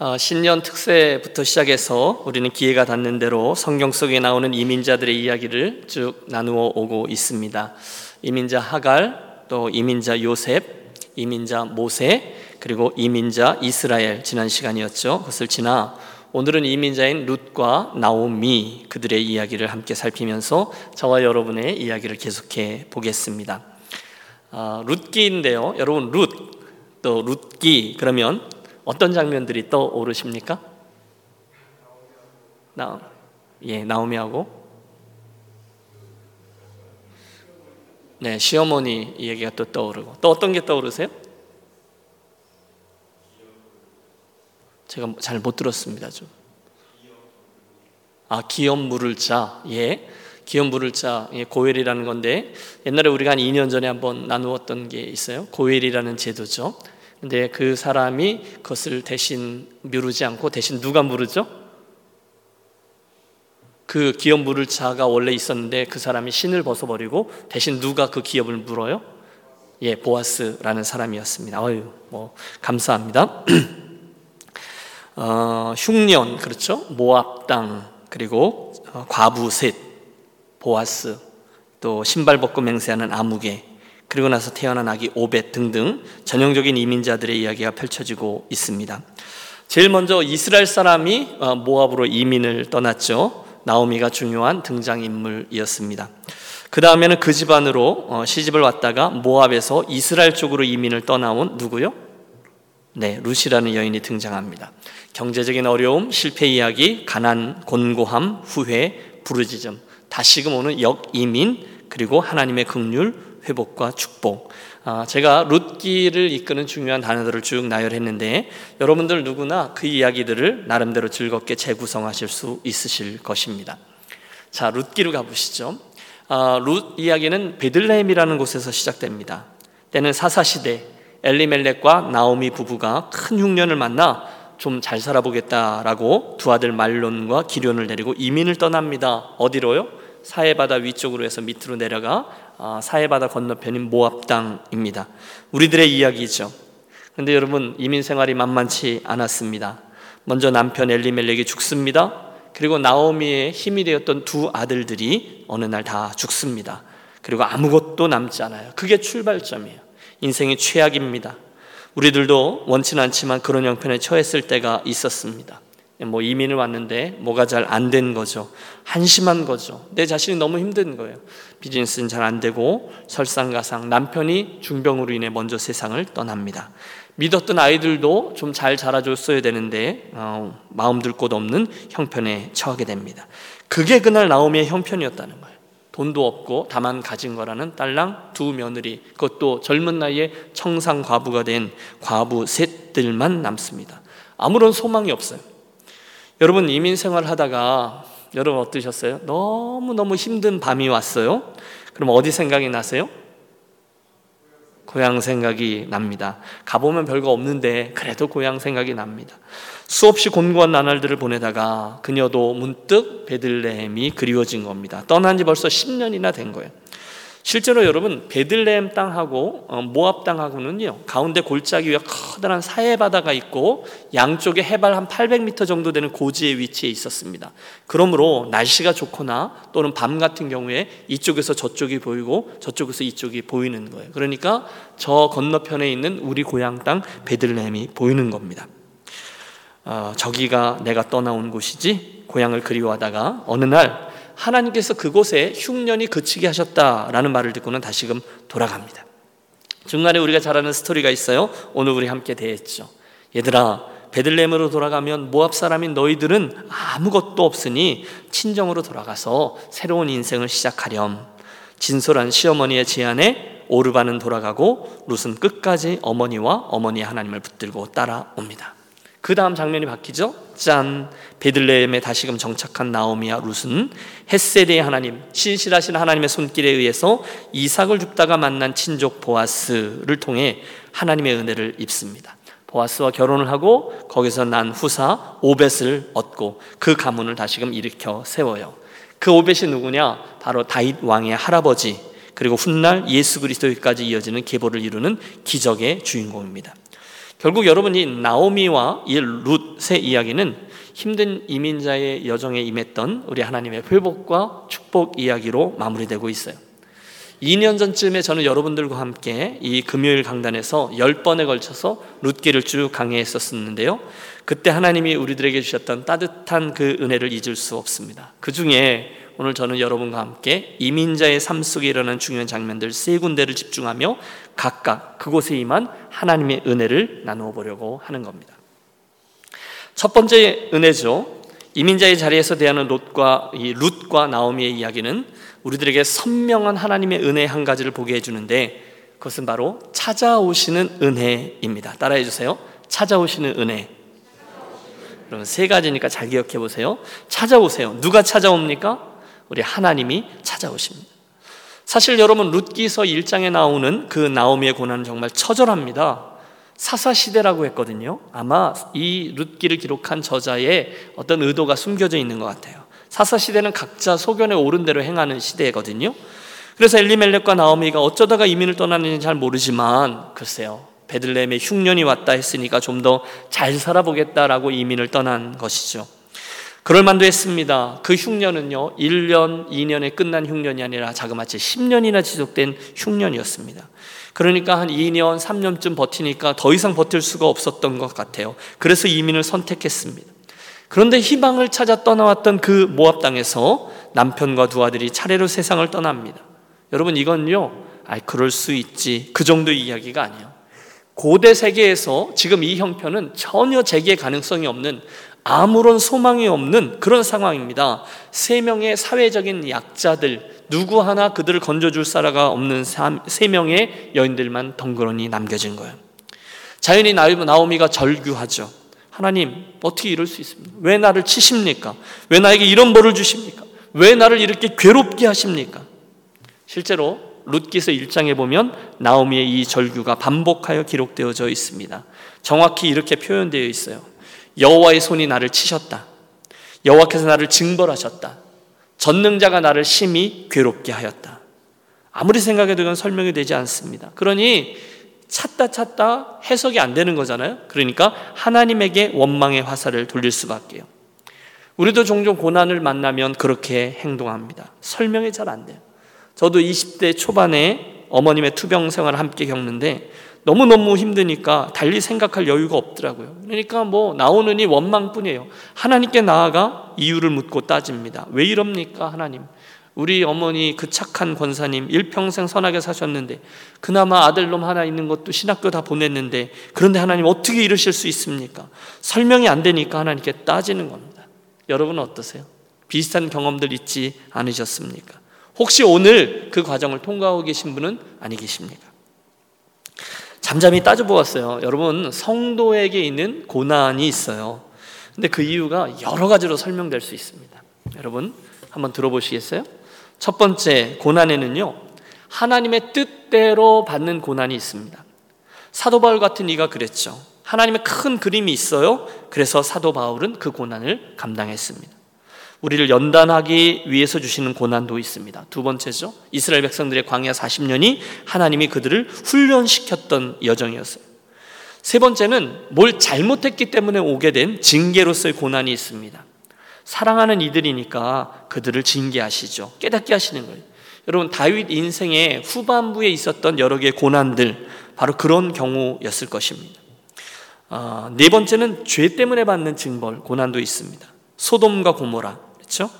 어, 신년 특세부터 시작해서 우리는 기회가 닿는 대로 성경 속에 나오는 이민자들의 이야기를 쭉 나누어 오고 있습니다. 이민자 하갈, 또 이민자 요셉, 이민자 모세, 그리고 이민자 이스라엘 지난 시간이었죠. 그것을 지나 오늘은 이민자인 룻과 나오미 그들의 이야기를 함께 살피면서 저와 여러분의 이야기를 계속해 보겠습니다. 아, 룻기인데요. 여러분 룻, 또 룻기 그러면 어떤 장면들이 떠오르십니까? 나, 예, 나오미하고 네, 시어머니 얘기가 또 떠오르고 또 어떤 게 떠오르세요? 제가 잘 못 들었습니다 좀. 아 기업 물을 자, 예, 기업 물을 자, 예, 고엘이라는 건데 옛날에 우리가 한 2년 전에 한번 나누었던 게 있어요. 고엘이라는 제도죠. 근데 그 사람이 그것을 대신 미루지 않고 대신 누가 물으죠? 그 기업 물을 자가 원래 있었는데 그 사람이 신을 벗어버리고 대신 누가 그 기업을 물어요? 예, 보아스라는 사람이었습니다. 어유, 뭐 감사합니다. 어, 흉년 그렇죠? 모압 땅 그리고 어, 과부 셋, 보아스 또 신발 벗고 맹세하는 아무개 그리고 나서 태어난 아기 오벳 등등 전형적인 이민자들의 이야기가 펼쳐지고 있습니다. 제일 먼저 이스라엘 사람이 어, 모압으로 이민을 떠났죠. 나오미가 중요한 등장 인물이었습니다. 그 다음에는 그 집안으로 어, 시집을 왔다가 모압에서 이스라엘 쪽으로 이민을 떠나온 누구요? 네, 루시라는 여인이 등장합니다. 경제적인 어려움, 실패 이야기, 가난, 곤고함, 후회, 부르짖음, 다시금 오는 역이민, 그리고 하나님의 긍휼, 회복과 축복. 아, 제가 룻기를 이끄는 중요한 단어들을 쭉 나열했는데 여러분들 누구나 그 이야기들을 나름대로 즐겁게 재구성하실 수 있으실 것입니다. 자, 룻기로 가보시죠. 아, 룻 이야기는 베들레헴이라는 곳에서 시작됩니다. 때는 사사 시대 엘리멜렉과 나오미 부부가 큰 흉년을 만나 좀 잘 살아보겠다라고 두 아들 말론과 기련을 데리고 이민을 떠납니다. 어디로요? 사해바다 위쪽으로 해서 밑으로 내려가 아, 사해바다 건너편인 모압 땅입니다. 우리들의 이야기죠. 그런데 여러분 이민 생활이 만만치 않았습니다. 먼저 남편 엘리멜렉이 죽습니다. 그리고 나오미의 힘이 되었던 두 아들들이 어느 날 다 죽습니다. 그리고 아무것도 남지 않아요. 그게 출발점이에요. 인생의 최악입니다. 우리들도 원치는 않지만 그런 형편에 처했을 때가 있었습니다. 뭐 이민을 왔는데 뭐가 잘 안 된 거죠. 한심한 거죠. 내 자신이 너무 힘든 거예요. 비즈니스는 잘 안 되고 설상가상 남편이 중병으로 인해 먼저 세상을 떠납니다. 믿었던 아이들도 좀 잘 자라줬어야 되는데 어, 마음 들곳 없는 형편에 처하게 됩니다. 그게 그날 나오미의 형편이었다는 거예요. 돈도 없고 다만 가진 거라는 딸랑 두 며느리 그것도 젊은 나이에 청상 과부가 된 과부 셋들만 남습니다. 아무런 소망이 없어요. 여러분 이민 생활 하다가 여러분 어떠셨어요? 너무너무 힘든 밤이 왔어요. 그럼 어디 생각이 나세요? 고향 생각이 납니다. 가보면 별거 없는데 그래도 고향 생각이 납니다. 수없이 곤고한 나날들을 보내다가 그녀도 문득 베들레헴이 그리워진 겁니다. 떠난 지 벌써 10년이나 된 거예요. 실제로 여러분 베들레헴 땅하고 어, 모압 땅하고는요 가운데 골짜기 위에 커다란 사해 바다가 있고 양쪽에 해발 한 800m 정도 되는 고지의 위치에 있었습니다. 그러므로 날씨가 좋거나 또는 밤 같은 경우에 이쪽에서 저쪽이 보이고 저쪽에서 이쪽이 보이는 거예요. 그러니까 저 건너편에 있는 우리 고향 땅 베들레헴이 보이는 겁니다. 어, 저기가 내가 떠나온 곳이지 고향을 그리워하다가 어느 날 하나님께서 그곳에 흉년이 그치게 하셨다라는 말을 듣고는 다시금 돌아갑니다. 중간에 우리가 잘 아는 스토리가 있어요. 오늘 우리 함께 대했죠. 얘들아, 베들레헴으로 돌아가면 모압 사람인 너희들은 아무것도 없으니 친정으로 돌아가서 새로운 인생을 시작하렴. 진솔한 시어머니의 제안에 오르바는 돌아가고 룻은 끝까지 어머니와 어머니의 하나님을 붙들고 따라옵니다. 그 다음 장면이 바뀌죠. 짠 베들레헴에 다시금 정착한 나오미와 룻은 햇세리의 하나님 신실하신 하나님의 손길에 의해서 이삭을 줍다가 만난 친족 보아스를 통해 하나님의 은혜를 입습니다. 보아스와 결혼을 하고 거기서 난 후사 오벳을 얻고 그 가문을 다시금 일으켜 세워요. 그 오벳이 누구냐? 바로 다윗 왕의 할아버지 그리고 훗날 예수 그리스도까지 이어지는 계보를 이루는 기적의 주인공입니다. 결국 여러분이 나오미와 이 룻의 이야기는 힘든 이민자의 여정에 임했던 우리 하나님의 회복과 축복 이야기로 마무리되고 있어요. 2년 전쯤에 저는 여러분들과 함께 이 금요일 강단에서 10번에 걸쳐서 룻기를 쭉 강의했었는데요. 그때 하나님이 우리들에게 주셨던 따뜻한 그 은혜를 잊을 수 없습니다. 그 중에 오늘 저는 여러분과 함께 이민자의 삶 속에 일어난 중요한 장면들 세 군데를 집중하며 각각 그곳에 임한 하나님의 은혜를 나누어 보려고 하는 겁니다. 첫 번째 은혜죠. 이민자의 자리에서 대하는 롯과 이 룻과 나오미의 이야기는 우리들에게 선명한 하나님의 은혜 한 가지를 보게 해주는데 그것은 바로 찾아오시는 은혜입니다. 따라해 주세요. 찾아오시는 은혜. 그럼 세 가지니까 잘 기억해 보세요. 찾아오세요. 누가 찾아옵니까? 우리 하나님이 찾아오십니다. 사실 여러분 룻기서 1장에 나오는 그 나오미의 고난은 정말 처절합니다. 사사 시대라고 했거든요. 아마 이 룻기를 기록한 저자의 어떤 의도가 숨겨져 있는 것 같아요. 사사 시대는 각자 소견에 오른 대로 행하는 시대거든요. 그래서 엘리멜렉과 나오미가 어쩌다가 이민을 떠나는지 잘 모르지만 글쎄요. 베들레헴에 흉년이 왔다 했으니까 좀 더 잘 살아보겠다라고 이민을 떠난 것이죠. 그럴 만도 했습니다. 그 흉년은요, 1년, 2년에 끝난 흉년이 아니라 자그마치 10년이나 지속된 흉년이었습니다. 그러니까 한 2년, 3년쯤 버티니까 더 이상 버틸 수가 없었던 것 같아요. 그래서 이민을 선택했습니다. 그런데 희망을 찾아 떠나왔던 그 모압 땅에서 남편과 두 아들이 차례로 세상을 떠납니다. 여러분 이건요, 아 그럴 수 있지 그 정도 이야기가 아니에요. 고대 세계에서 지금 이 형편은 전혀 재개 가능성이 없는 아무런 소망이 없는 그런 상황입니다. 세 명의 사회적인 약자들, 누구 하나 그들을 건져줄 사라가 없는 세 명의 여인들만 덩그러니 남겨진 거예요. 자연히 나오미가 절규하죠. 하나님, 어떻게 이럴 수 있습니까? 왜 나를 치십니까? 왜 나에게 이런 벌을 주십니까? 왜 나를 이렇게 괴롭게 하십니까? 실제로 룻기서 1장에 보면 나오미의 이 절규가 반복하여 기록되어져 있습니다. 정확히 이렇게 표현되어 있어요. 여호와의 손이 나를 치셨다. 여호와께서 나를 징벌하셨다. 전능자가 나를 심히 괴롭게 하였다. 아무리 생각해도 이건 설명이 되지 않습니다. 그러니 찾다 찾다 해석이 안 되는 거잖아요. 그러니까 하나님에게 원망의 화살을 돌릴 수밖에요. 우리도 종종 고난을 만나면 그렇게 행동합니다. 설명이 잘 안 돼요. 저도 20대 초반에 어머님의 투병 생활을 함께 겪는데 너무너무 힘드니까 달리 생각할 여유가 없더라고요. 그러니까 뭐 나오느니 원망뿐이에요. 하나님께 나아가 이유를 묻고 따집니다. 왜 이럽니까, 하나님? 우리 어머니 그 착한 권사님 일평생 선하게 사셨는데 그나마 아들놈 하나 있는 것도 신학교 다 보냈는데 그런데 하나님 어떻게 이러실 수 있습니까? 설명이 안 되니까 하나님께 따지는 겁니다. 여러분은 어떠세요? 비슷한 경험들 있지 않으셨습니까? 혹시 오늘 그 과정을 통과하고 계신 분은 아니 계십니까? 잠잠히 따져보았어요. 여러분, 성도에게 있는 고난이 있어요. 근데 그 이유가 여러 가지로 설명될 수 있습니다. 여러분, 한번 들어보시겠어요? 첫 번째, 고난에는요, 하나님의 뜻대로 받는 고난이 있습니다. 사도 바울 같은 이가 그랬죠. 하나님의 큰 그림이 있어요. 그래서 사도 바울은 그 고난을 감당했습니다. 우리를 연단하기 위해서 주시는 고난도 있습니다. 두 번째죠. 이스라엘 백성들의 광야 40년이 하나님이 그들을 훈련시켰던 여정이었어요. 세 번째는 뭘 잘못했기 때문에 오게 된 징계로서의 고난이 있습니다. 사랑하는 이들이니까 그들을 징계하시죠. 깨닫게 하시는 거예요. 여러분 다윗 인생의 후반부에 있었던 여러 개의 고난들 바로 그런 경우였을 것입니다. 어, 네 번째는 죄 때문에 받는 징벌 고난도 있습니다. 소돔과 고모라 그렇죠?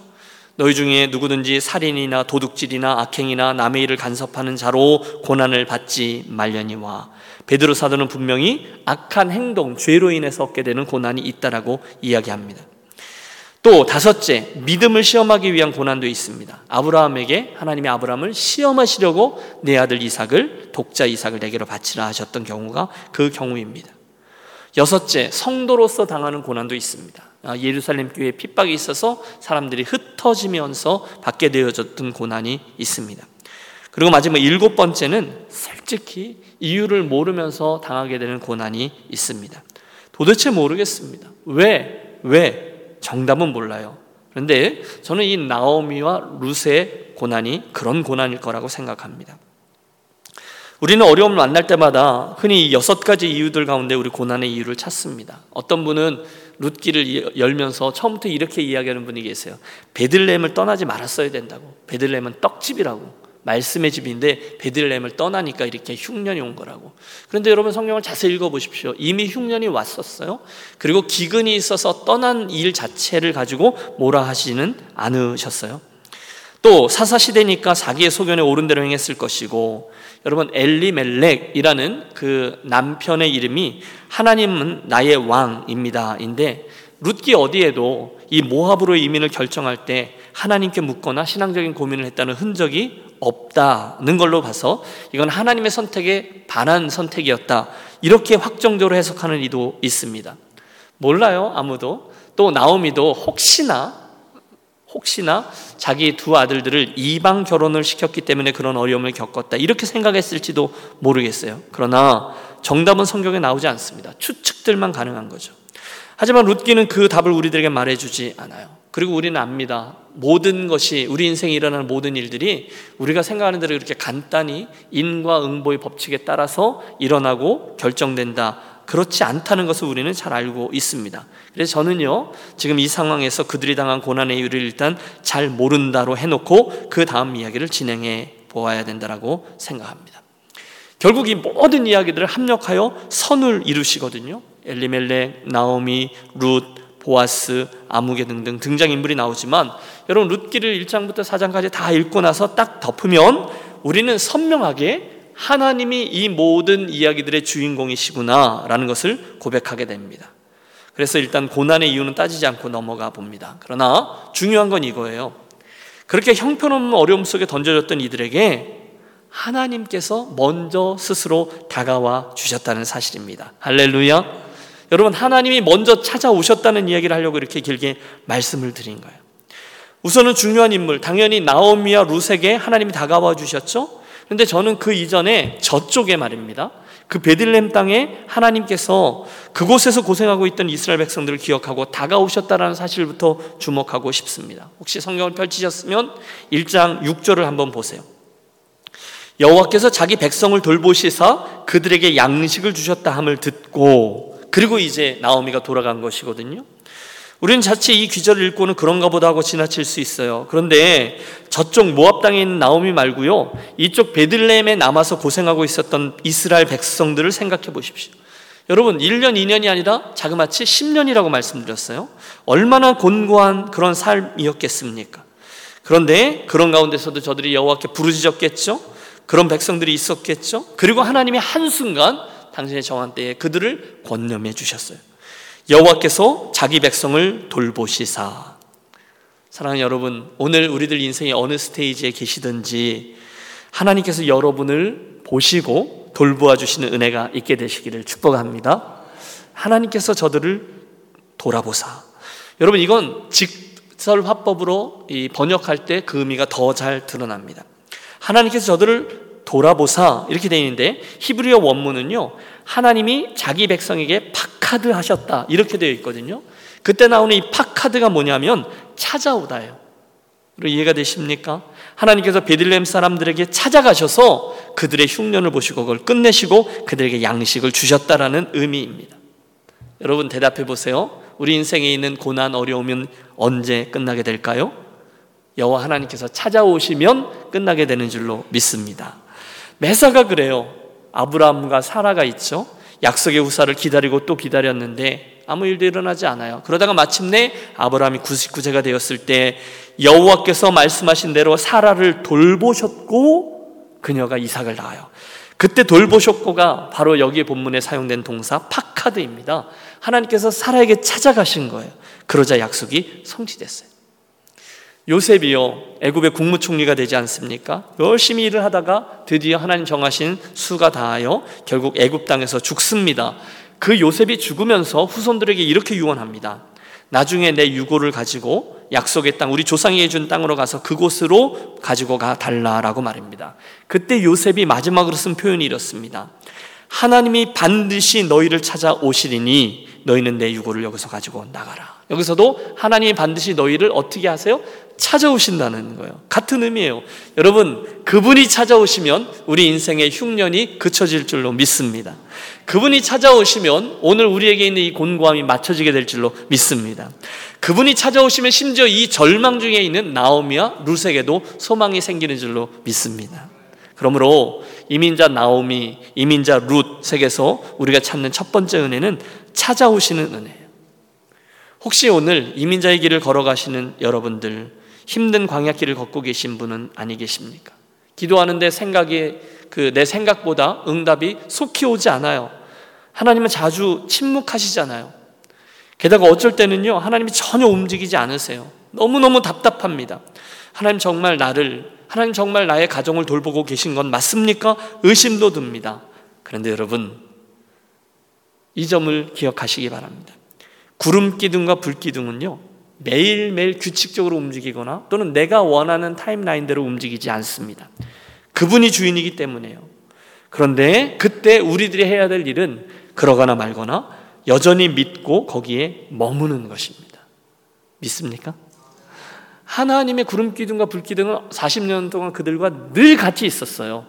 너희 중에 누구든지 살인이나 도둑질이나 악행이나 남의 일을 간섭하는 자로 고난을 받지 말려니와 베드로 사도는 분명히 악한 행동, 죄로 인해서 얻게 되는 고난이 있다라고 이야기합니다. 또 다섯째, 믿음을 시험하기 위한 고난도 있습니다. 아브라함에게 하나님이 아브라함을 시험하시려고 내 아들 이삭을 독자 이삭을 내게로 바치라 하셨던 경우가 그 경우입니다. 여섯째, 성도로서 당하는 고난도 있습니다. 아, 예루살렘 교회에 핍박이 있어서 사람들이 흩어지면서 받게 되어졌던 고난이 있습니다. 그리고 마지막 일곱 번째는 솔직히 이유를 모르면서 당하게 되는 고난이 있습니다. 도대체 모르겠습니다. 왜? 왜? 정답은 몰라요. 그런데 저는 이 나오미와 룻의 고난이 그런 고난일 거라고 생각합니다. 우리는 어려움을 만날 때마다 흔히 여섯 가지 이유들 가운데 우리 고난의 이유를 찾습니다. 어떤 분은 룻기를 열면서 처음부터 이렇게 이야기하는 분이 계세요. 베들레헴을 떠나지 말았어야 된다고. 베들레헴은 떡집이라고. 말씀의 집인데 베들레헴을 떠나니까 이렇게 흉년이 온 거라고. 그런데 여러분 성경을 자세히 읽어 보십시오. 이미 흉년이 왔었어요. 그리고 기근이 있어서 떠난 일 자체를 가지고 뭐라 하시는 않으셨어요. 또 사사 시대니까 자기의 소견에 옳은 대로 행했을 것이고 여러분 엘리멜렉이라는 그 남편의 이름이 하나님은 나의 왕입니다인데 룻기 어디에도 이 모압으로 이민을 결정할 때 하나님께 묻거나 신앙적인 고민을 했다는 흔적이 없다는 걸로 봐서 이건 하나님의 선택에 반한 선택이었다. 이렇게 확정적으로 해석하는 이도 있습니다. 몰라요, 아무도. 또 나오미도 혹시나 혹시나 자기 두 아들들을 이방 결혼을 시켰기 때문에 그런 어려움을 겪었다. 이렇게 생각했을지도 모르겠어요. 그러나 정답은 성경에 나오지 않습니다. 추측들만 가능한 거죠. 하지만 룻기는 그 답을 우리들에게 말해주지 않아요. 그리고 우리는 압니다. 모든 것이 우리 인생에 일어나는 모든 일들이 우리가 생각하는 대로 이렇게 간단히 인과 응보의 법칙에 따라서 일어나고 결정된다. 그렇지 않다는 것을 우리는 잘 알고 있습니다. 그래서 저는요, 지금 이 상황에서 그들이 당한 고난의 이유를 일단 잘 모른다로 해놓고 그 다음 이야기를 진행해 보아야 된다라고 생각합니다. 결국 이 모든 이야기들을 합력하여 선을 이루시거든요. 엘리멜렉, 나오미, 룻, 보아스, 아무개 등등 등장인물이 나오지만 여러분 룻기를 1장부터 4장까지 다 읽고 나서 딱 덮으면 우리는 선명하게 하나님이 이 모든 이야기들의 주인공이시구나라는 것을 고백하게 됩니다. 그래서 일단 고난의 이유는 따지지 않고 넘어가 봅니다. 그러나 중요한 건 이거예요. 그렇게 형편없는 어려움 속에 던져졌던 이들에게 하나님께서 먼저 스스로 다가와 주셨다는 사실입니다. 할렐루야. 여러분, 하나님이 먼저 찾아오셨다는 이야기를 하려고 이렇게 길게 말씀을 드린 거예요. 우선은 중요한 인물, 당연히 나오미와 루세게 하나님이 다가와 주셨죠? 그런데 저는 그 이전에 저쪽에 말입니다. 그 베들렘 땅에 하나님께서 그곳에서 고생하고 있던 이스라엘 백성들을 기억하고 다가오셨다라는 사실부터 주목하고 싶습니다. 혹시 성경을 펼치셨으면 1장 6절을 한번 보세요. 여호와께서 자기 백성을 돌보시사 그들에게 양식을 주셨다 함을 듣고 그리고 이제 나오미가 돌아간 것이거든요. 우리는 자칫 이 귀절을 읽고는 그런가 보다 하고 지나칠 수 있어요. 그런데 저쪽 모압 땅에 있는 나오미 말고요. 이쪽 베들레헴에 남아서 고생하고 있었던 이스라엘 백성들을 생각해 보십시오. 여러분, 1년, 2년이 아니라 자그마치 10년이라고 말씀드렸어요. 얼마나 곤고한 그런 삶이었겠습니까? 그런데 그런 가운데서도 저들이 여호와께 부르짖었겠죠? 그런 백성들이 있었겠죠? 그리고 하나님이 한순간 당신의 정한 때에 그들을 권념해 주셨어요. 여호와께서 자기 백성을 돌보시사 사랑하는 여러분 오늘 우리들 인생의 어느 스테이지에 계시든지 하나님께서 여러분을 보시고 돌보아 주시는 은혜가 있게 되시기를 축복합니다. 하나님께서 저들을 돌아보사. 여러분 이건 직설 화법으로 번역할 때 그 의미가 더 잘 드러납니다. 하나님께서 저들을 돌아보사 이렇게 되어 있는데 히브리어 원문은요 하나님이 자기 백성에게 파카드 하셨다 이렇게 되어 있거든요. 그때 나오는 이 파카드가 뭐냐면 찾아오다예요. 이해가 되십니까? 하나님께서 베들레헴 사람들에게 찾아가셔서 그들의 흉년을 보시고 그걸 끝내시고 그들에게 양식을 주셨다라는 의미입니다. 여러분 대답해 보세요. 우리 인생에 있는 고난 어려움은 언제 끝나게 될까요? 여호와 하나님께서 찾아오시면 끝나게 되는 줄로 믿습니다. 매사가 그래요. 아브라함과 사라가 있죠. 약속의 후사를 기다리고 또 기다렸는데 아무 일도 일어나지 않아요. 그러다가 마침내 아브라함이 99세가 되었을 때 여호와께서 말씀하신 대로 사라를 돌보셨고 그녀가 이삭을 낳아요. 그때 돌보셨고가 바로 여기에 본문에 사용된 동사 파카드입니다. 하나님께서 사라에게 찾아가신 거예요. 그러자 약속이 성취됐어요. 요셉이요 애굽의 국무총리가 되지 않습니까? 열심히 일을 하다가 드디어 하나님 정하신 수가 다하여 결국 애굽 땅에서 죽습니다. 그 요셉이 죽으면서 후손들에게 이렇게 유언합니다. 나중에 내 유고를 가지고 약속의 땅, 우리 조상이 해준 땅으로 가서 그곳으로 가지고 가 달라라고 말입니다. 그때 요셉이 마지막으로 쓴 표현이 이렇습니다. 하나님이 반드시 너희를 찾아오시리니 너희는 내 유고를 여기서 가지고 나가라. 여기서도 하나님이 반드시 너희를 어떻게 하세요? 찾아오신다는 거예요. 같은 의미예요. 여러분, 그분이 찾아오시면 우리 인생의 흉년이 그쳐질 줄로 믿습니다. 그분이 찾아오시면 오늘 우리에게 있는 이 곤고함이 맞춰지게 될 줄로 믿습니다. 그분이 찾아오시면 심지어 이 절망 중에 있는 나오미와 룻에게도 소망이 생기는 줄로 믿습니다. 그러므로 이민자 나오미, 이민자 룻에게서 우리가 찾는 첫 번째 은혜는 찾아오시는 은혜예요. 혹시 오늘 이민자의 길을 걸어가시는 여러분들 힘든 광야길을 걷고 계신 분은 아니 계십니까? 기도하는데 생각이 그 내 생각보다 응답이 속히 오지 않아요. 하나님은 자주 침묵하시잖아요. 게다가 어쩔 때는요, 하나님이 전혀 움직이지 않으세요. 너무너무 답답합니다. 하나님 정말 나를, 하나님 정말 나의 가정을 돌보고 계신 건 맞습니까? 의심도 듭니다. 그런데 여러분, 이 점을 기억하시기 바랍니다. 구름 기둥과 불 기둥은요, 매일매일 규칙적으로 움직이거나 또는 내가 원하는 타임라인대로 움직이지 않습니다. 그분이 주인이기 때문에요. 그런데 그때 우리들이 해야 될 일은 그러거나 말거나 여전히 믿고 거기에 머무는 것입니다. 믿습니까? 하나님의 구름 기둥과 불 기둥은 40년 동안 그들과 늘 같이 있었어요.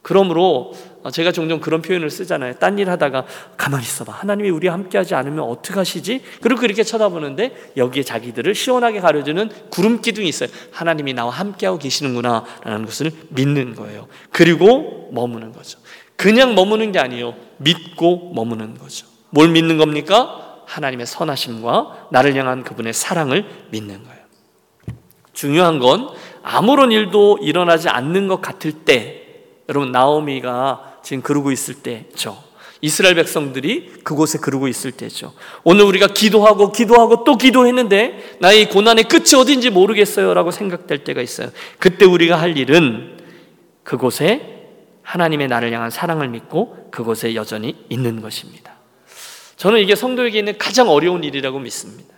그러므로 제가 종종 그런 표현을 쓰잖아요. 딴 일 하다가 가만히 있어봐. 하나님이 우리와 함께 하지 않으면 어떡하시지? 그리고 이렇게 쳐다보는데 여기에 자기들을 시원하게 가려주는 구름 기둥이 있어요. 하나님이 나와 함께하고 계시는구나 라는 것을 믿는 거예요. 그리고 머무는 거죠. 그냥 머무는 게 아니에요. 믿고 머무는 거죠. 뭘 믿는 겁니까? 하나님의 선하심과 나를 향한 그분의 사랑을 믿는 거예요. 중요한 건 아무런 일도 일어나지 않는 것 같을 때 여러분 나오미가 지금 그러고 있을 때죠. 이스라엘 백성들이 그곳에 그러고 있을 때죠. 오늘 우리가 기도하고 기도하고 또 기도했는데 나의 고난의 끝이 어딘지 모르겠어요라고 생각될 때가 있어요. 그때 우리가 할 일은 그곳에 하나님의 나를 향한 사랑을 믿고 그곳에 여전히 있는 것입니다. 저는 이게 성도에게 있는 가장 어려운 일이라고 믿습니다.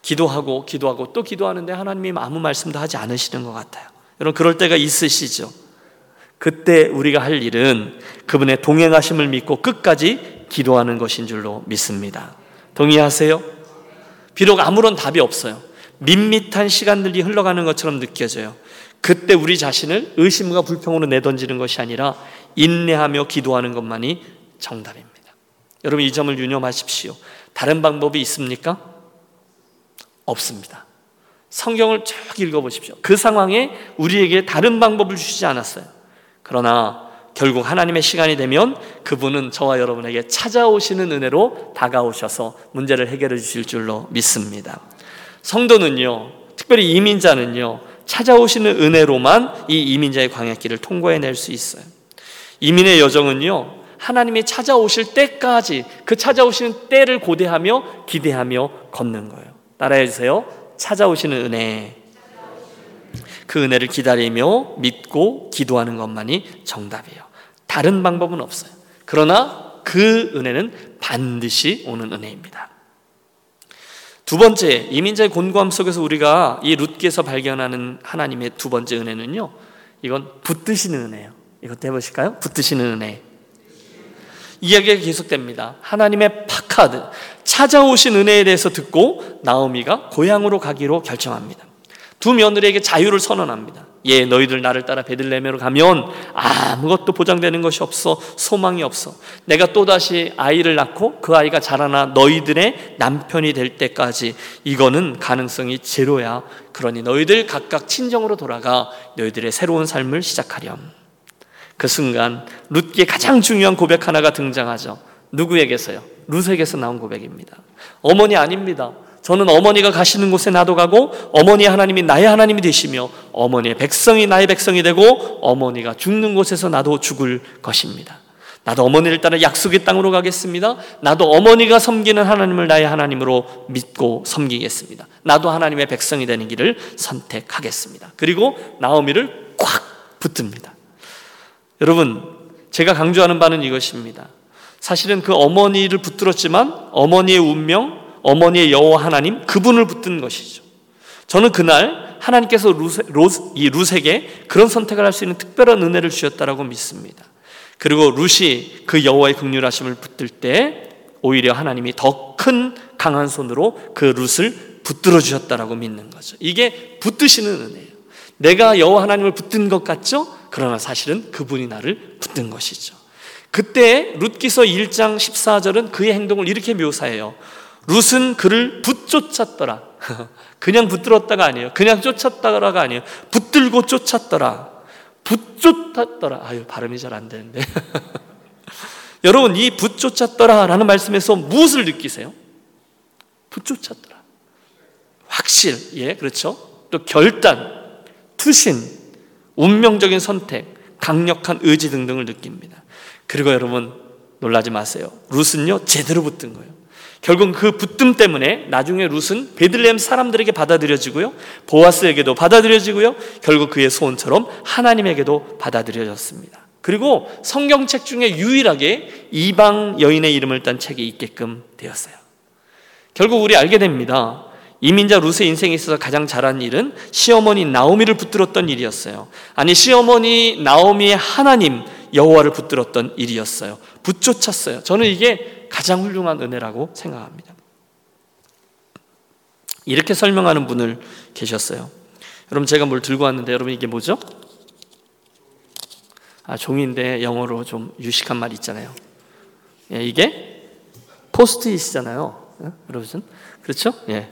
기도하고 기도하고 또 기도하는데 하나님이 아무 말씀도 하지 않으시는 것 같아요. 여러분 그럴 때가 있으시죠. 그때 우리가 할 일은 그분의 동행하심을 믿고 끝까지 기도하는 것인 줄로 믿습니다. 동의하세요? 비록 아무런 답이 없어요. 밋밋한 시간들이 흘러가는 것처럼 느껴져요. 그때 우리 자신을 의심과 불평으로 내던지는 것이 아니라 인내하며 기도하는 것만이 정답입니다. 여러분 이 점을 유념하십시오. 다른 방법이 있습니까? 없습니다. 성경을 쭉 읽어보십시오. 그 상황에 우리에게 다른 방법을 주시지 않았어요. 그러나 결국 하나님의 시간이 되면 그분은 저와 여러분에게 찾아오시는 은혜로 다가오셔서 문제를 해결해 주실 줄로 믿습니다. 성도는요, 특별히 이민자는요, 찾아오시는 은혜로만 이 이민자의 광야길을 통과해낼 수 있어요. 이민의 여정은요, 하나님이 찾아오실 때까지 그 찾아오시는 때를 고대하며 기대하며 걷는 거예요. 따라해 주세요. 찾아오시는 은혜. 그 은혜를 기다리며 믿고 기도하는 것만이 정답이에요. 다른 방법은 없어요. 그러나 그 은혜는 반드시 오는 은혜입니다. 두 번째, 이민자의 곤고함 속에서 우리가 이 룻기에서 발견하는 하나님의 두 번째 은혜는요. 이건 붙드시는 은혜예요. 이것도 해보실까요? 붙드시는 은혜. 이야기가 계속됩니다. 하나님의 파카드, 찾아오신 은혜에 대해서 듣고 나오미가 고향으로 가기로 결정합니다. 두 며느리에게 자유를 선언합니다. 예, 너희들 나를 따라 베들레헴으로 가면 아무것도 보장되는 것이 없어 소망이 없어. 내가 또다시 아이를 낳고 그 아이가 자라나 너희들의 남편이 될 때까지 이거는 가능성이 제로야. 그러니 너희들 각각 친정으로 돌아가 너희들의 새로운 삶을 시작하렴. 그 순간 룻기의 가장 중요한 고백 하나가 등장하죠. 누구에게서요? 룻에게서 나온 고백입니다. 어머니 아닙니다. 저는 어머니가 가시는 곳에 나도 가고 어머니 하나님이 나의 하나님이 되시며 어머니의 백성이 나의 백성이 되고 어머니가 죽는 곳에서 나도 죽을 것입니다. 나도 어머니를 따라 약속의 땅으로 가겠습니다. 나도 어머니가 섬기는 하나님을 나의 하나님으로 믿고 섬기겠습니다. 나도 하나님의 백성이 되는 길을 선택하겠습니다. 그리고 나오미를 꽉 붙듭니다. 여러분, 제가 강조하는 바는 이것입니다. 사실은 그 어머니를 붙들었지만 어머니의 운명, 어머니의 여호와 하나님 그분을 붙든 것이죠. 저는 그날 하나님께서 루세, 로스, 이 룻에게 그런 선택을 할 수 있는 특별한 은혜를 주셨다라고 믿습니다. 그리고 룻이 그 여호와의 극률하심을 붙들 때 오히려 하나님이 더 큰 강한 손으로 그 룻을 붙들어 주셨다라고 믿는 거죠. 이게 붙드시는 은혜예요. 내가 여호와 하나님을 붙든 것 같죠? 그러나 사실은 그분이 나를 붙든 것이죠. 그때 룻기서 1장 14절은 그의 행동을 이렇게 묘사해요. 룻은 그를 붙쫓았더라. 그냥 붙들었다가 아니에요. 그냥 쫓았다가 아니에요. 붙들고 쫓았더라. 붙쫓았더라. 아유, 발음이 잘 안 되는데. 여러분, 이 붙쫓았더라 라는 말씀에서 무엇을 느끼세요? 붙쫓았더라. 확실, 예, 그렇죠. 또 결단, 투신, 운명적인 선택, 강력한 의지 등등을 느낍니다. 그리고 여러분, 놀라지 마세요. 룻은요, 제대로 붙든 거예요. 결국 그 붙듦 때문에 나중에 룻은 베들레헴 사람들에게 받아들여지고요. 보아스에게도 받아들여지고요. 결국 그의 소원처럼 하나님에게도 받아들여졌습니다. 그리고 성경책 중에 유일하게 이방 여인의 이름을 딴 책이 있게끔 되었어요. 결국 우리 알게 됩니다. 이민자 룻의 인생에 있어서 가장 잘한 일은 시어머니 나오미를 붙들었던 일이었어요. 아니 시어머니 나오미의 하나님 여호와를 붙들었던 일이었어요. 붙쫓았어요. 저는 이게 가장 훌륭한 은혜라고 생각합니다. 이렇게 설명하는 분을 계셨어요. 여러분 제가 뭘 들고 왔는데 여러분 이게 뭐죠? 아 종인데 영어로 좀 유식한 말 있잖아요. 예, 이게 포스트잇이잖아요. 예? 여러분 그렇죠? 예.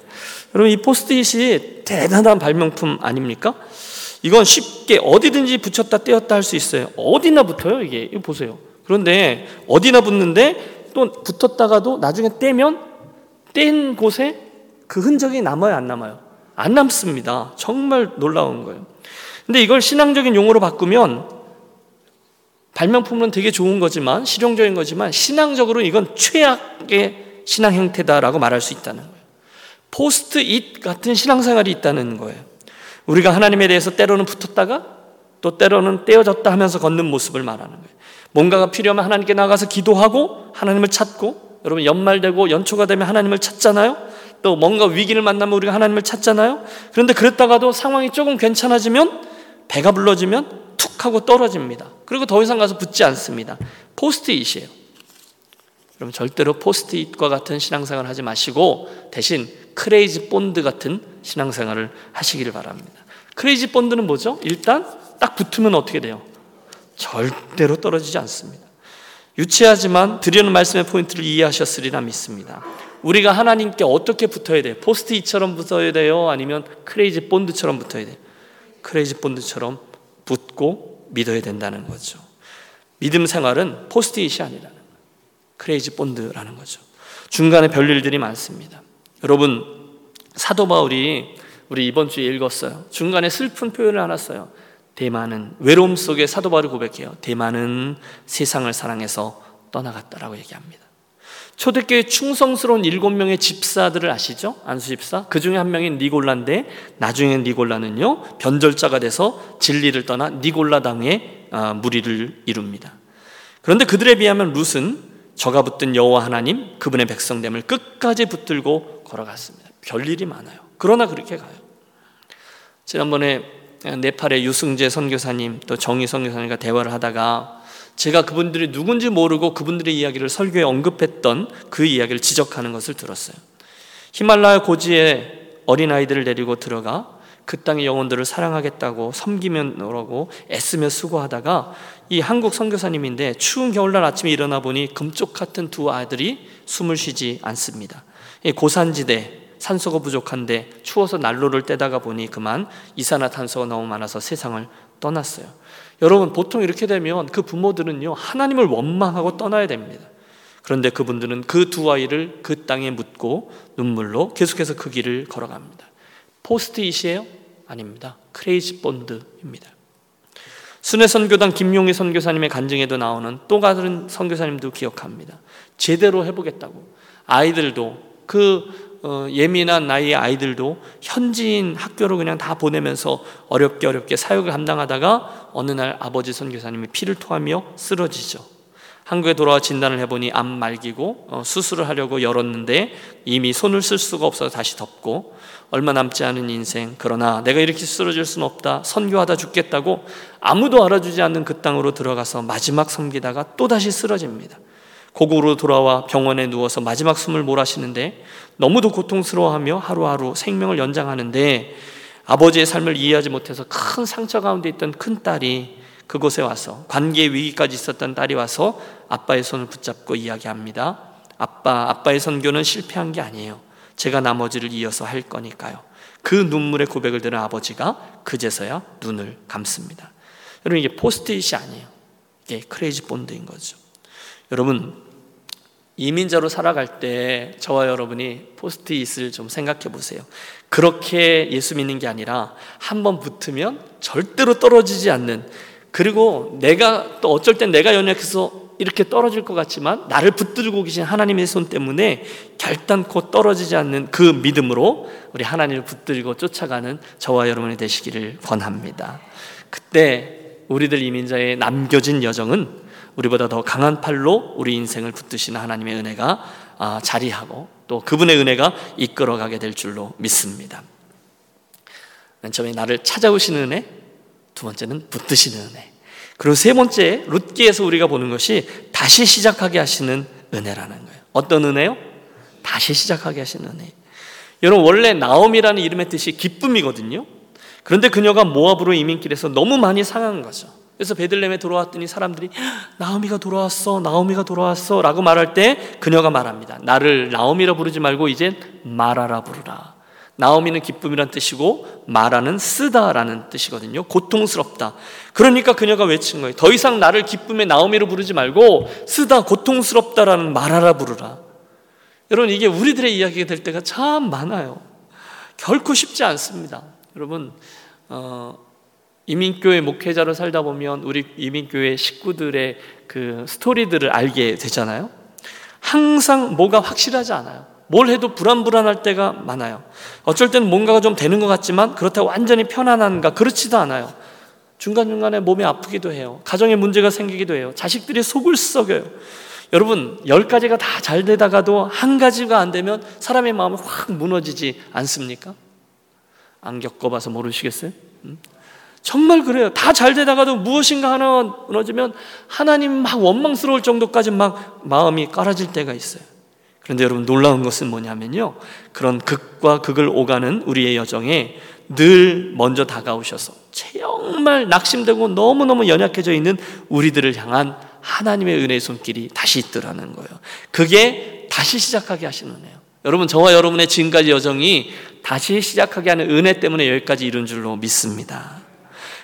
여러분 이 포스트잇이 대단한 발명품 아닙니까? 이건 쉽게 어디든지 붙였다 떼었다 할 수 있어요. 어디나 붙어요 이게. 이거 보세요. 그런데 어디나 붙는데 또 붙었다가도 나중에 떼면 뗀 곳에 그 흔적이 남아요, 안 남아요? 안 남습니다. 정말 놀라운 거예요. 근데 이걸 신앙적인 용어로 바꾸면 발명품은 되게 좋은 거지만 실용적인 거지만 신앙적으로 이건 최악의 신앙 형태다라고 말할 수 있다는 거예요. 포스트 잇 같은 신앙생활이 있다는 거예요. 우리가 하나님에 대해서 때로는 붙었다가 또 때로는 떼어졌다 하면서 걷는 모습을 말하는 거예요. 뭔가가 필요하면 하나님께 나가서 기도하고 하나님을 찾고 여러분 연말되고 연초가 되면 하나님을 찾잖아요. 또 뭔가 위기를 만나면 우리가 하나님을 찾잖아요. 그런데 그랬다가도 상황이 조금 괜찮아지면 배가 불러지면 툭 하고 떨어집니다. 그리고 더 이상 가서 붙지 않습니다. 포스트잇이에요. 여러분 절대로 포스트잇과 같은 신앙생활 하지 마시고 대신 crazy 본드 같은 신앙생활을 하시기를 바랍니다. crazy 본드는 뭐죠? 일단 딱 붙으면 어떻게 돼요? 절대로 떨어지지 않습니다. 유치하지만 드리는 말씀의 포인트를 이해하셨으리라 믿습니다. 우리가 하나님께 어떻게 붙어야 돼요? 포스트잇처럼 붙어야 돼요? 아니면 crazy 본드처럼 붙어야 돼요? crazy 본드처럼 붙고 믿어야 된다는 거죠. 믿음 생활은 포스트잇이 거예요. crazy 본드라는 거죠. 중간에 별일들이 많습니다. 여러분 사도 바울이 우리 이번 주에 읽었어요. 중간에 슬픈 표현을 하나 써요. 데마는 외로움 속에 사도 바울이 고백해요. 데마는 세상을 사랑해서 떠나갔다라고 얘기합니다. 초대교회 충성스러운 일곱 명의 집사들을 아시죠? 안수 집사. 그 중에 한 명인 니골라인데 나중에 니골라는요 변절자가 돼서 진리를 떠나 니골라 당의 아, 무리를 이룹니다. 그런데 그들에 비하면 룻은 저가 붙든 여호와 하나님 그분의 백성됨을 끝까지 붙들고 걸어갔습니다. 별일이 많아요. 그러나 그렇게 가요. 지난번에 네팔의 유승재 선교사님 또 정희 선교사님과 대화를 하다가 제가 그분들이 누군지 모르고 그분들의 이야기를 설교에 언급했던 그 이야기를 지적하는 것을 들었어요. 히말라야 고지에 어린 아이들을 데리고 들어가 그 땅의 영혼들을 사랑하겠다고 섬기면라고 애쓰며 수고하다가 이 한국 선교사님인데 추운 겨울날 아침에 일어나 보니 금쪽 같은 두 아들이 숨을 쉬지 않습니다. 고산지대 산소가 부족한데 추워서 난로를 떼다가 보니 그만 이산화탄소가 너무 많아서 세상을 떠났어요. 여러분 보통 이렇게 되면 그 부모들은요 하나님을 원망하고 떠나야 됩니다. 그런데 그분들은 그 두 아이를 그 땅에 묻고 눈물로 계속해서 그 길을 걸어갑니다. 포스트잇이에요? 아닙니다. 크레이지 본드입니다. 순회 선교당 김용희 선교사님의 간증에도 나오는 또 다른 선교사님도 기억합니다. 제대로 해보겠다고 아이들도 그 어, 예민한 나이의 아이들도 현지인 학교로 그냥 다 보내면서 어렵게 어렵게 사역을 감당하다가 어느 날 아버지 선교사님이 피를 토하며 쓰러지죠. 한국에 돌아와 진단을 해보니 암 말기고 어, 수술을 하려고 열었는데 이미 손을 쓸 수가 없어서 다시 덮고 얼마 남지 않은 인생 그러나 내가 이렇게 쓰러질 수는 없다 선교하다 죽겠다고 아무도 알아주지 않는 그 땅으로 들어가서 마지막 섬기다가 또 다시 쓰러집니다. 고국으로 돌아와 병원에 누워서 마지막 숨을 몰아쉬는데 너무도 고통스러워하며 하루하루 생명을 연장하는데 아버지의 삶을 이해하지 못해서 큰 상처 가운데 있던 큰 딸이 그곳에 와서 관계 위기까지 있었던 딸이 와서 아빠의 손을 붙잡고 이야기합니다. 아빠, 아빠의 선교는 실패한 게 아니에요. 제가 나머지를 이어서 할 거니까요. 그 눈물의 고백을 들은 아버지가 그제서야 눈을 감습니다. 여러분 이게 포스트잇이 아니에요. 이게 크레이지 본드인 거죠. 여러분 이민자로 살아갈 때 저와 여러분이 포스트잇을 좀 생각해 보세요. 그렇게 예수 믿는 게 아니라 한 번 붙으면 절대로 떨어지지 않는 그리고 내가 또 어쩔 땐 내가 연약해서 이렇게 떨어질 것 같지만 나를 붙들고 계신 하나님의 손 때문에 결단코 떨어지지 않는 그 믿음으로 우리 하나님을 붙들고 쫓아가는 저와 여러분이 되시기를 권합니다. 그때 우리들 이민자의 남겨진 여정은 우리보다 더 강한 팔로 우리 인생을 붙드시는 하나님의 은혜가 아, 자리하고 또 그분의 은혜가 이끌어가게 될 줄로 믿습니다. 맨 처음에 나를 찾아오시는 은혜, 두 번째는 붙드시는 은혜. 그리고 세 번째 룻기에서 우리가 보는 것이 다시 시작하게 하시는 은혜라는 거예요. 어떤 은혜요? 다시 시작하게 하시는 은혜. 여러분 원래 나옴이라는 이름의 뜻이 기쁨이거든요. 그런데 그녀가 모압으로 이민길에서 너무 많이 상한 거죠. 그래서 베들렘에 돌아왔더니 사람들이 나오미가 돌아왔어, 나오미가 돌아왔어 라고 말할 때 그녀가 말합니다. 나를 나오미라 부르지 말고 이제 마라라 부르라. 나오미는 기쁨이란 뜻이고 마라는 쓰다라는 뜻이거든요. 고통스럽다. 그러니까 그녀가 외친 거예요. 더 이상 나를 기쁨의 나오미로 부르지 말고 쓰다 고통스럽다라는 마라라 부르라. 여러분 이게 우리들의 이야기가 될 때가 참 많아요. 결코 쉽지 않습니다. 여러분 어, 이민교회 목회자로 살다 보면 우리 이민교회 식구들의 그 스토리들을 알게 되잖아요. 항상 뭐가 확실하지 않아요. 뭘 해도 불안불안할 때가 많아요. 어쩔 때는 뭔가가 좀 되는 것 같지만 그렇다고 완전히 편안한가 그렇지도 않아요. 중간중간에 몸이 아프기도 해요. 가정에 문제가 생기기도 해요. 자식들이 속을 썩여요. 여러분, 열 가지가 다 잘 되다가도 한 가지가 안 되면 사람의 마음이 확 무너지지 않습니까? 안 겪어봐서 모르시겠어요? 음? 정말 그래요. 다 잘 되다가도 무엇인가 하나 무너지면 하나님 막 원망스러울 정도까지 막 마음이 깔아질 때가 있어요. 그런데 여러분 놀라운 것은 뭐냐면요. 그런 극과 극을 오가는 우리의 여정에 늘 먼저 다가오셔서 정말 낙심되고 너무너무 연약해져 있는 우리들을 향한 하나님의 은혜의 손길이 다시 있더라는 거예요. 그게 다시 시작하게 하시는 은혜예요. 여러분 저와 여러분의 지금까지 여정이 다시 시작하게 하는 은혜 때문에 여기까지 이룬 줄로 믿습니다.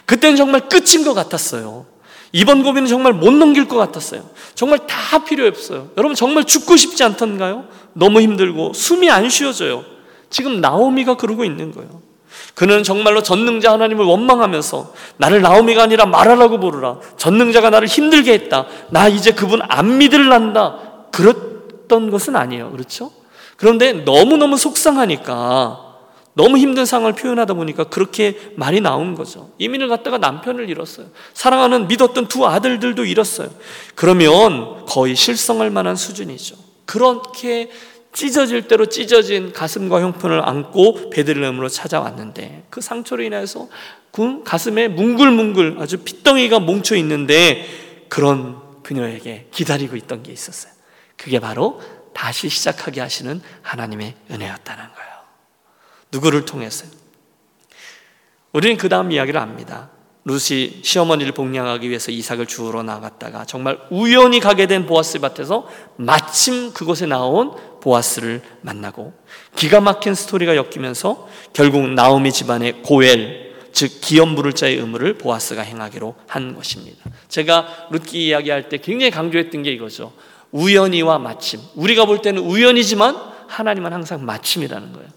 그때는 정말 끝인 것 같았어요. 이번 고비는 정말 못 넘길 것 같았어요. 정말 다 필요 없어요. 여러분 정말 죽고 싶지 않던가요? 너무 힘들고 숨이 안 쉬어져요. 지금 나오미가 그러고 있는 거예요. 그는 정말로 전능자 하나님을 원망하면서 나를 나오미가 아니라 말하라고 부르라. 전능자가 나를 힘들게 했다. 나 이제 그분 안 믿을란다. 그랬던 것은 아니에요. 그렇죠? 그런데 너무너무 속상하니까 너무 힘든 상황을 표현하다 보니까 그렇게 말이 나온 거죠. 이민을 갔다가 남편을 잃었어요. 사랑하는 믿었던 두 아들들도 잃었어요. 그러면 거의 실성할 만한 수준이죠. 그렇게 찢어질 대로 찢어진 가슴과 형편을 안고 베들레헴으로 찾아왔는데 그 상처로 인해서 그 가슴에 뭉글뭉글 아주 핏덩이가 뭉쳐 있는데 그런 그녀에게 기다리고 있던 게 있었어요. 그게 바로 다시 시작하게 하시는 하나님의 은혜였다는 거예요. 누구를 통해서요? 우리는 그 다음 이야기를 압니다. 루시 시어머니를 복양하기 위해서 이삭을 주우러 나갔다가 정말 우연히 가게 된 보아스 밭에서 마침 그곳에 나온 보아스를 만나고 기가 막힌 스토리가 엮이면서 결국 나오미 집안의 고엘 즉 기업 물을 자의 의무를 보아스가 행하기로 한 것입니다. 제가 룻기 이야기할 때 굉장히 강조했던 게 이거죠. 우연히와 마침. 우리가 볼 때는 우연이지만 하나님은 항상 마침이라는 거예요.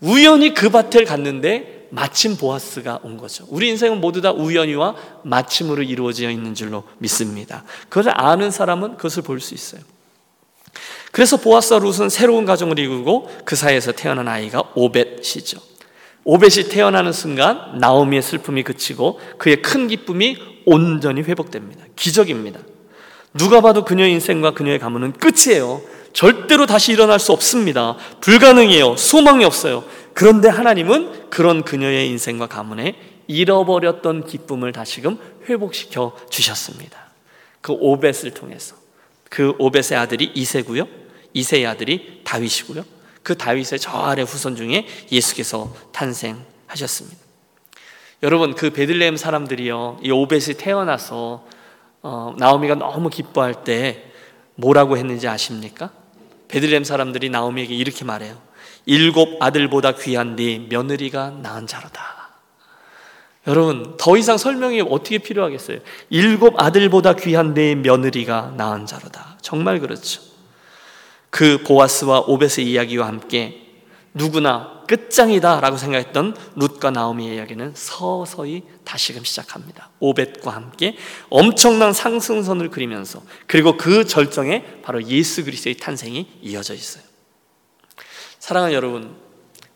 우연히 그 밭을 갔는데 마침 보아스가 온 거죠. 우리 인생은 모두 다 우연히와 마침으로 이루어져 있는 줄로 믿습니다. 그것을 아는 사람은 그것을 볼 수 있어요. 그래서 보아스와 룻은 새로운 가정을 이루고 그 사이에서 태어난 아이가 오벳이죠. 오벳이 태어나는 순간 나오미의 슬픔이 그치고 그의 큰 기쁨이 온전히 회복됩니다. 기적입니다. 누가 봐도 그녀의 인생과 그녀의 가문은 끝이에요. 절대로 다시 일어날 수 없습니다. 불가능해요. 소망이 없어요. 그런데 하나님은 그런 그녀의 인생과 가문에 잃어버렸던 기쁨을 다시금 회복시켜 주셨습니다. 그 오벳을 통해서 그 오벳의 아들이 이세고요. 이세의 아들이 다윗이고요. 그 다윗의 저 아래 후손 중에 예수께서 탄생하셨습니다. 여러분 그 베들레헴 사람들이요 이 오벳이 태어나서 어, 나오미가 너무 기뻐할 때 뭐라고 했는지 아십니까? 베들레헴 사람들이 나오미에게 이렇게 말해요. 일곱 아들보다 귀한 네 며느리가 낳은 자로다. 여러분 더 이상 설명이 어떻게 필요하겠어요? 일곱 아들보다 귀한 내 며느리가 낳은 자로다. 정말 그렇죠. 그 보아스와 오벳의 이야기와 함께 누구나 끝장이다 라고 생각했던 룻과 나오미의 이야기는 서서히 다시금 시작합니다. 오벳과 함께 엄청난 상승선을 그리면서 그리고 그 절정에 바로 예수 그리스도의 탄생이 이어져 있어요. 사랑하는 여러분,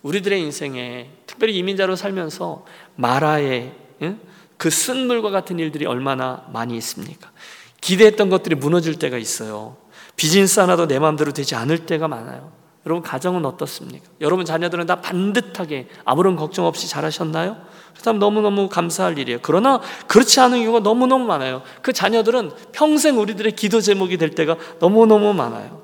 우리들의 인생에 특별히 이민자로 살면서 마라의 그 쓴물과 같은 일들이 얼마나 많이 있습니까? 기대했던 것들이 무너질 때가 있어요. 비즈니스 하나도 내 마음대로 되지 않을 때가 많아요. 여러분 가정은 어떻습니까? 여러분 자녀들은 다 반듯하게 아무런 걱정 없이 잘하셨나요? 그렇다면 너무너무 감사할 일이에요. 그러나 그렇지 않은 경우가 너무너무 많아요. 그 자녀들은 평생 우리들의 기도 제목이 될 때가 너무너무 많아요.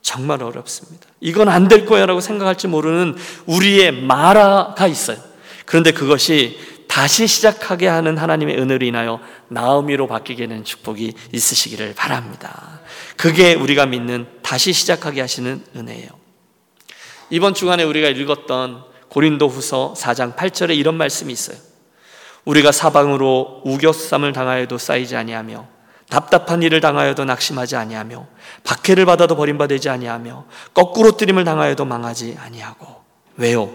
정말 어렵습니다. 이건 안 될 거야 라고 생각할지 모르는 우리의 마라가 있어요. 그런데 그것이 다시 시작하게 하는 하나님의 은혜로 인하여 나음이로 바뀌게 되는 축복이 있으시기를 바랍니다. 그게 우리가 믿는 다시 시작하게 하시는 은혜예요. 이번 주간에 우리가 읽었던 고린도 후서 4장 8절에 이런 말씀이 있어요. 우리가 사방으로 우겨쌈을 당하여도 쌓이지 아니하며 답답한 일을 당하여도 낙심하지 아니하며 박해를 받아도 버림받지 아니하며 거꾸로 뜨림을 당하여도 망하지 아니하고 왜요?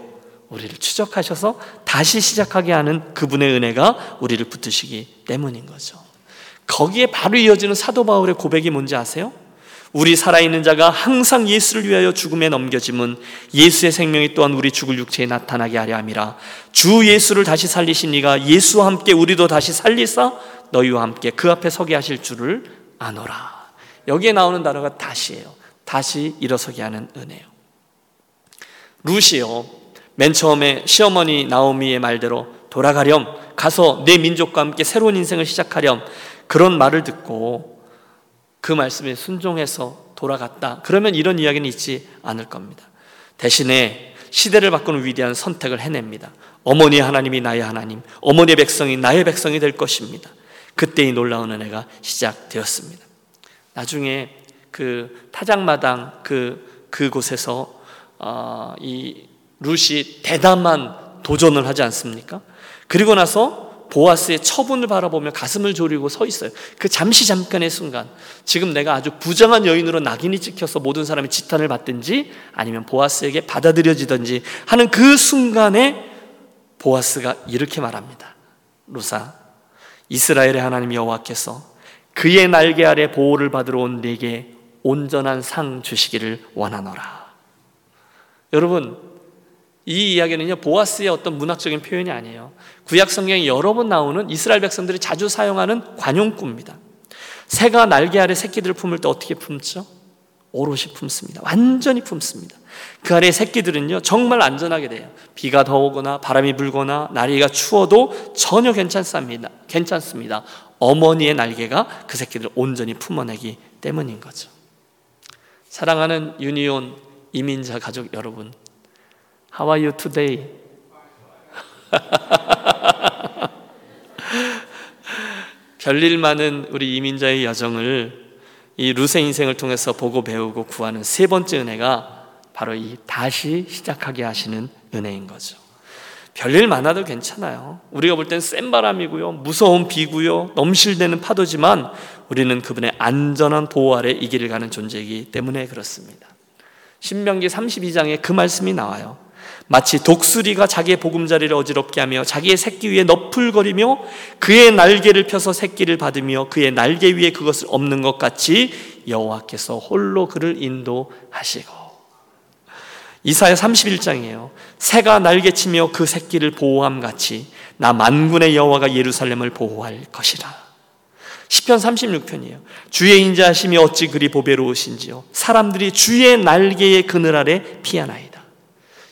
우리를 추적하셔서 다시 시작하게 하는 그분의 은혜가 우리를 붙드시기 때문인 거죠. 거기에 바로 이어지는 사도 바울의 고백이 뭔지 아세요? 우리 살아있는 자가 항상 예수를 위하여 죽음에 넘겨짐은 예수의 생명이 또한 우리 죽을 육체에 나타나게 하려 함이라. 주 예수를 다시 살리신 이가 예수와 함께 우리도 다시 살리사 너희와 함께 그 앞에 서게 하실 줄을 아노라. 여기에 나오는 단어가 다시예요. 다시 일어서게 하는 은혜요. 루시요 맨 처음에 시어머니 나오미의 말대로 돌아가렴 가서 내 민족과 함께 새로운 인생을 시작하렴 그런 말을 듣고 그 말씀에 순종해서 돌아갔다. 그러면 이런 이야기는 있지 않을 겁니다. 대신에 시대를 바꾸는 위대한 선택을 해냅니다. 어머니 하나님이 나의 하나님, 어머니의 백성이 나의 백성이 될 것입니다. 그때 이 놀라운 은혜가 시작되었습니다. 나중에 그 타작마당 그 그곳에서 어, 이 룻이 대담한 도전을 하지 않습니까? 그리고 나서 보아스의 처분을 바라보며 가슴을 졸이고 서 있어요. 그 잠시 잠깐의 순간, 지금 내가 아주 부정한 여인으로 낙인이 찍혀서 모든 사람이 지탄을 받든지 아니면 보아스에게 받아들여지든지 하는 그 순간에 보아스가 이렇게 말합니다. 루사, 이스라엘의 하나님 여호와께서 그의 날개 아래 보호를 받으러 온 내게 온전한 상 주시기를 원하노라. 여러분, 이 이야기는요, 보아스의 어떤 문학적인 표현이 아니에요. 구약 성경에 여러 번 나오는 이스라엘 백성들이 자주 사용하는 관용구입니다. 새가 날개 아래 새끼들을 품을 때 어떻게 품죠? 오롯이 품습니다. 완전히 품습니다. 그 아래 새끼들은요, 정말 안전하게 돼요. 비가 더 오거나 바람이 불거나 날이가 추워도 전혀 괜찮습니다. 괜찮습니다. 어머니의 날개가 그 새끼들을 온전히 품어내기 때문인 거죠. 사랑하는 유니온 이민자 가족 여러분, How are you today? 별일 많은 우리 이민자의 여정을 이 루세 인생을 통해서 보고 배우고 구하는 세 번째 은혜가 바로 이 다시 시작하게 하시는 은혜인 거죠. 별일 많아도 괜찮아요. 우리가 볼 땐 센 바람이고요. 무서운 비고요. 넘실대는 파도지만 우리는 그분의 안전한 보호 아래 이 길을 가는 존재이기 때문에 그렇습니다. 신명기 32장에 그 말씀이 나와요. 마치 독수리가 자기의 보금자리를 어지럽게 하며 자기의 새끼 위에 너풀거리며 그의 날개를 펴서 새끼를 받으며 그의 날개 위에 그것을 없는 것 같이 여호와께서 홀로 그를 인도하시고 이사야 31장이에요. 새가 날개치며 그 새끼를 보호함 같이 나 만군의 여호와가 예루살렘을 보호할 것이라. 시편 36편이에요. 주의 인자하심이 어찌 그리 보배로우신지요. 사람들이 주의 날개의 그늘 아래 피하나이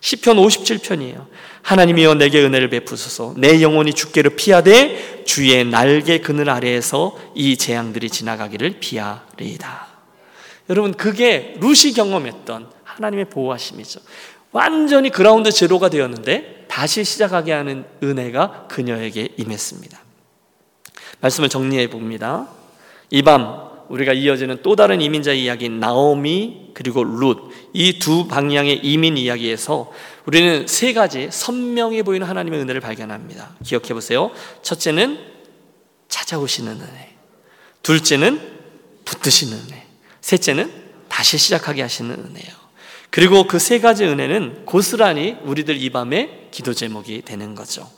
시편 57편이에요. 하나님이여 내게 은혜를 베푸소서 내 영혼이 주께로 피하되 주의 날개 그늘 아래에서 이 재앙들이 지나가기를 피하리이다. 여러분 그게 루시 경험했던 하나님의 보호하심이죠. 완전히 그라운드 제로가 되었는데 다시 시작하게 하는 은혜가 그녀에게 임했습니다. 말씀을 정리해 봅니다. 이 밤 우리가 이어지는 또 다른 이민자 이야기인 나오미 그리고 룻 이 두 방향의 이민 이야기에서 우리는 세 가지 선명해 보이는 하나님의 은혜를 발견합니다. 기억해 보세요. 첫째는 찾아오시는 은혜. 둘째는 붙드시는 은혜. 셋째는 다시 시작하게 하시는 은혜요. 그리고 그 세 가지 은혜는 고스란히 우리들 이 밤의 기도 제목이 되는 거죠.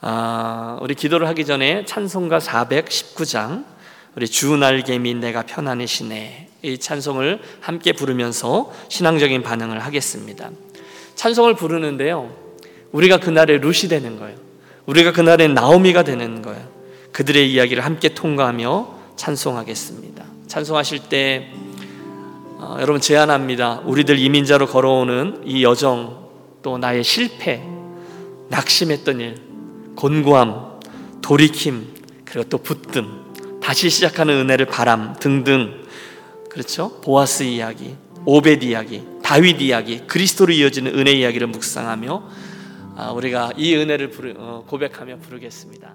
아, 우리 기도를 하기 전에 찬송가 419장 우리 주 날개미 내가 편안해시네 이 찬송을 함께 부르면서 신앙적인 반응을 하겠습니다. 찬송을 부르는데요. 우리가 그날의 룻이 되는 거예요. 우리가 그날의 나오미가 되는 거예요. 그들의 이야기를 함께 통과하며 찬송하겠습니다. 찬송하실 때 어, 여러분 제안합니다. 우리들 이민자로 걸어오는 이 여정 또 나의 실패, 낙심했던 일, 곤고함, 돌이킴 그리고 또 붙듦 다시 시작하는 은혜를 바람 등등 그렇죠? 보아스 이야기, 오벳 이야기, 다윗 이야기, 그리스도로 이어지는 은혜 이야기를 묵상하며 아, 우리가 이 은혜를 어, 고백하며 부르겠습니다.